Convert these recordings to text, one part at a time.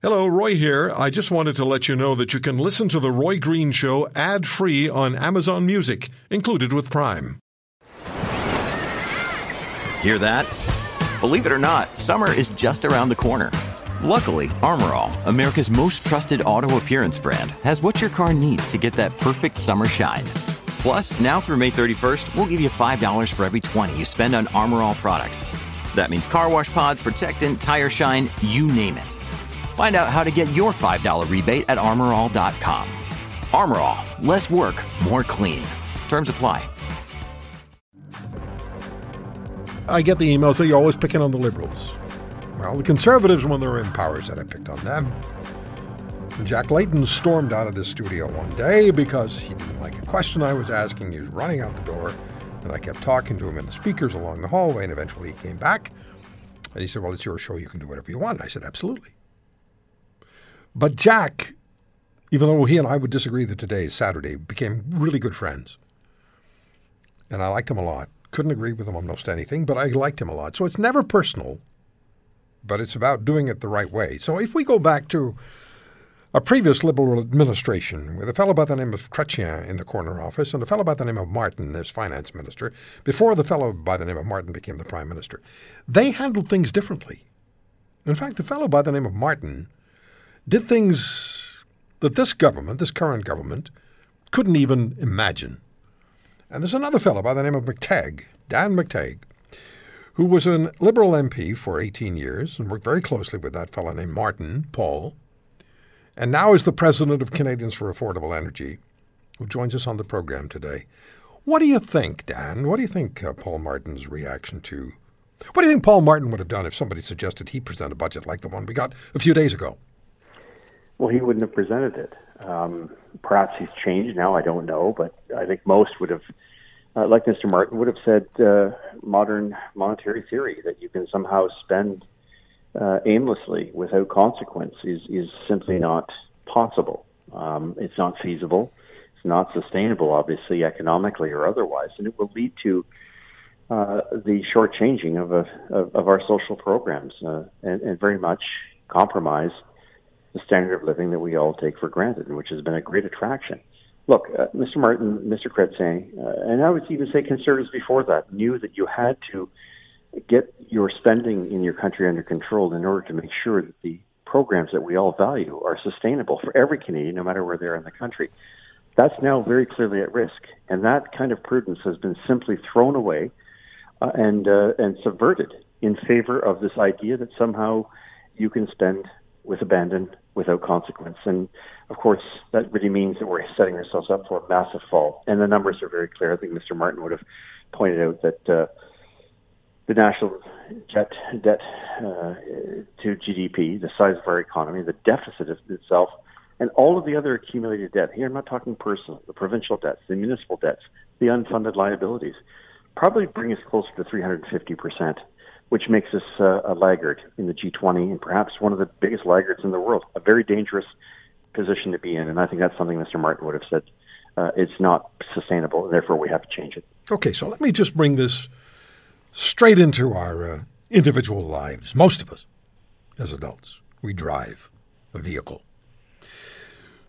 Hello, Roy here. I just wanted to let you know that you can listen to The Roy Green Show ad free on Amazon Music, included with Prime. Hear that? Believe it or not, summer is just around the corner. Luckily, Armor All, America's most trusted auto appearance brand, has what your car needs to get that perfect summer shine. Plus, now through May 31st, we'll give you $5 for every 20 you spend on Armor All products. That means car wash pods, protectant, tire shine, you name it. Find out how to get your $5 rebate at armorall.com. Armor All, less work, more clean. Terms apply. I get the emails that you're always picking on the Liberals. Well, the Conservatives, when they were in power, said I picked on them. Jack Layton stormed out of the studio one day because he didn't like a question I was asking. He was running out the door, and I kept talking to him in the speakers along the hallway, and eventually he came back. And he said, Well, it's your show. You can do whatever you want. I said, Absolutely. But Jack, even though he and I would disagree that today is Saturday, became really good friends. And I liked him a lot. Couldn't agree with him on most anything, but I liked him a lot. So it's never personal, but it's about doing it the right way. So if we go back to a previous Liberal administration with a fellow by the name of Chrétien in the corner office and a fellow by the name of Martin as finance minister, before the fellow by the name of Martin became the prime minister, they handled things differently. In fact, the fellow by the name of Martin did things that this government, this current government, couldn't even imagine. And there's another fellow by the name of McTeague, Dan McTeague, who was a Liberal MP for 18 years and worked very closely with that fellow named Martin Paul, and now is the president of Canadians for Affordable Energy, who joins us on the program today. What do you think, Dan? What do you think uh, Paul Martin's reaction to? What do you think Paul Martin would have done if somebody suggested he present a budget like the one we got a few days ago? Well, he wouldn't have presented it. Um, perhaps he's changed now. I don't know, but I think most would have, uh, like Mr. Martin, would have said uh, modern monetary theory that you can somehow spend uh, aimlessly without consequence is is simply not possible. Um, it's not feasible. It's not sustainable, obviously, economically or otherwise, and it will lead to uh, the shortchanging of, a, of, of our social programs uh, and, and very much compromise the standard of living that we all take for granted, and which has been a great attraction. Look, uh, Mr. Martin, Mr. Chrétien, uh, and I would even say conservatives before that knew that you had to get your spending in your country under control in order to make sure that the programs that we all value are sustainable for every Canadian, no matter where they are in the country. That's now very clearly at risk, and that kind of prudence has been simply thrown away uh, and uh, and subverted in favor of this idea that somehow you can spend with abandon without consequence. And of course, that really means that we're setting ourselves up for a massive fall. And the numbers are very clear. I think Mr. Martin would have pointed out that uh, the national debt, debt uh, to GDP, the size of our economy, the deficit itself, and all of the other accumulated debt. Here, I'm not talking personal, the provincial debts, the municipal debts, the unfunded liabilities, probably bring us closer to 350 percent which makes us uh, a laggard in the G20 and perhaps one of the biggest laggards in the world. A very dangerous position to be in, and I think that's something Mr. Martin would have said. Uh, it's not sustainable, and therefore we have to change it. Okay, so let me just bring this straight into our uh, individual lives. Most of us, as adults, we drive a vehicle.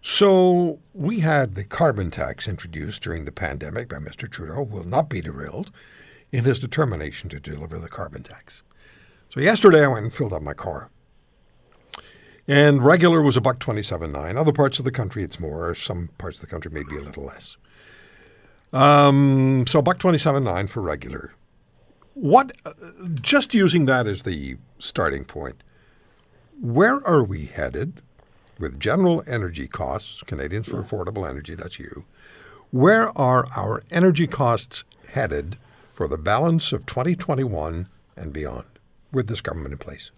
So we had the carbon tax introduced during the pandemic by Mr. Trudeau, will not be derailed in his determination to deliver the carbon tax. So yesterday I went and filled up my car. And regular was a buck twenty-seven nine. Other parts of the country it's more. Some parts of the country maybe a little less. Um, so buck twenty-seven nine for regular. What? Uh, just using that as the starting point. Where are we headed with general energy costs? Canadians for Affordable Energy. That's you. Where are our energy costs headed for the balance of 2021 and beyond with this government in place?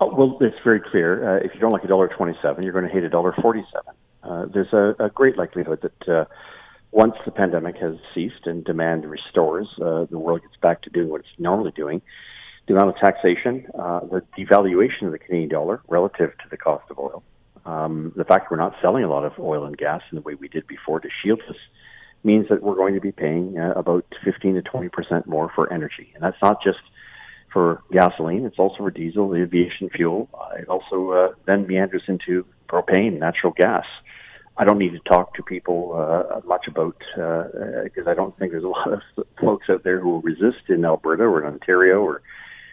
Oh, well, it's very clear. Uh, if you don't like a dollar twenty-seven, you're going to hate a dollar forty-seven. Uh, there's a, a, great likelihood that uh, once the pandemic has ceased and demand restores, uh, the world gets back to doing what it's normally doing. The amount of taxation, uh, the devaluation of the Canadian dollar relative to the cost of oil, um, the fact we're not selling a lot of oil and gas in the way we did before to shield us means that we're going to be paying uh, about 15 to 20 percent more for energy, and that's not just for gasoline. It's also for diesel, aviation fuel. Uh, it also uh, then meanders into propane, natural gas. I don't need to talk to people uh, much about because uh, I don't think there's a lot of folks out there who will resist in Alberta or in Ontario or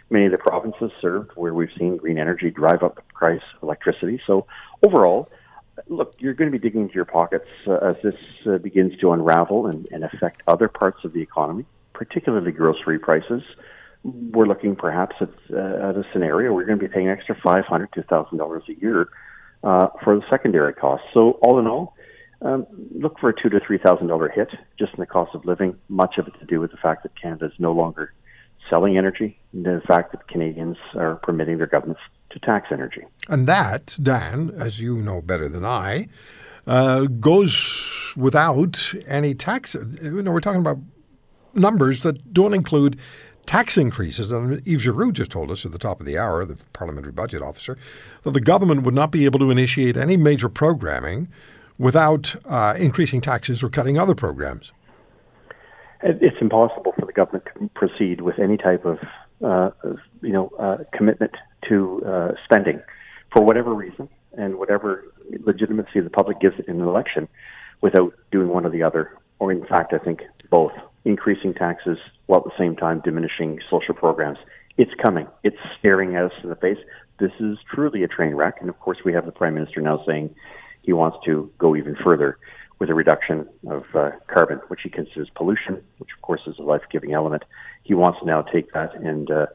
many of the provinces served where we've seen green energy drive up the price of electricity. So overall, look, you're going to be digging into your pockets uh, as this uh, begins to unravel and, and affect other parts of the economy, particularly grocery prices. We're looking perhaps at, uh, at a scenario where you're going to be paying an extra $500 to $1,000 a year uh, for the secondary costs. So all in all, um, look for a two to three thousand dollar hit just in the cost of living. Much of it to do with the fact that Canada is no longer selling energy, and the fact that Canadians are permitting their governments to tax energy. And that, Dan, as you know better than I, uh, goes without any tax. You know, we're talking about numbers that don't include tax increases. And Yves Giroux just told us at the top of the hour, the parliamentary budget officer, that the government would not be able to initiate any major programming without uh, increasing taxes or cutting other programs. It's impossible for the government to proceed with any type of, uh, you know, uh, commitment to uh, spending for whatever reason and whatever legitimacy the public gives it in an election without doing one or the other, or in fact, I think both increasing taxes while at the same time diminishing social programs. It's coming. It's staring us in the face. This is truly a train wreck. And of course, we have the Prime Minister now saying he wants to go even further with a reduction of uh, carbon, which he considers pollution, which of course is a life-giving element. He wants to now take that and uh,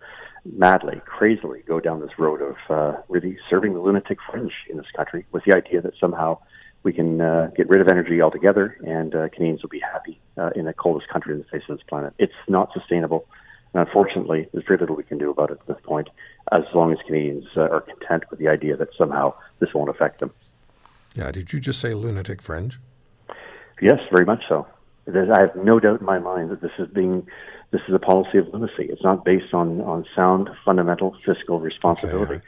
madly, crazily go down this road of uh, really serving the lunatic fringe in this country with the idea that somehow we can uh, get rid of energy altogether, and uh, Canadians will be happy uh, in the coldest country in the face of this planet. It's not sustainable. And unfortunately, there's very little we can do about it at this point, as long as Canadians uh, are content with the idea that somehow this won't affect them. Yeah, did you just say lunatic fringe? Yes, very much so. There's, I have no doubt in my mind that this is being this is a policy of lunacy. It's not based on, on sound, fundamental fiscal responsibility. Okay,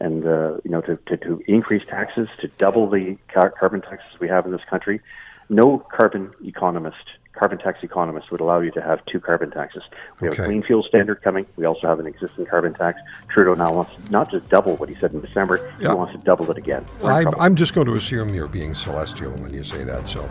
and uh, you know to, to, to increase taxes to double the car- carbon taxes we have in this country. No carbon economist, carbon tax economist would allow you to have two carbon taxes. We have a clean fuel standard coming. We also have an existing carbon tax. Trudeau now wants not just double what he said in December. He wants to double it again. I'm, I'm just going to assume you're being celestial when you say that. So.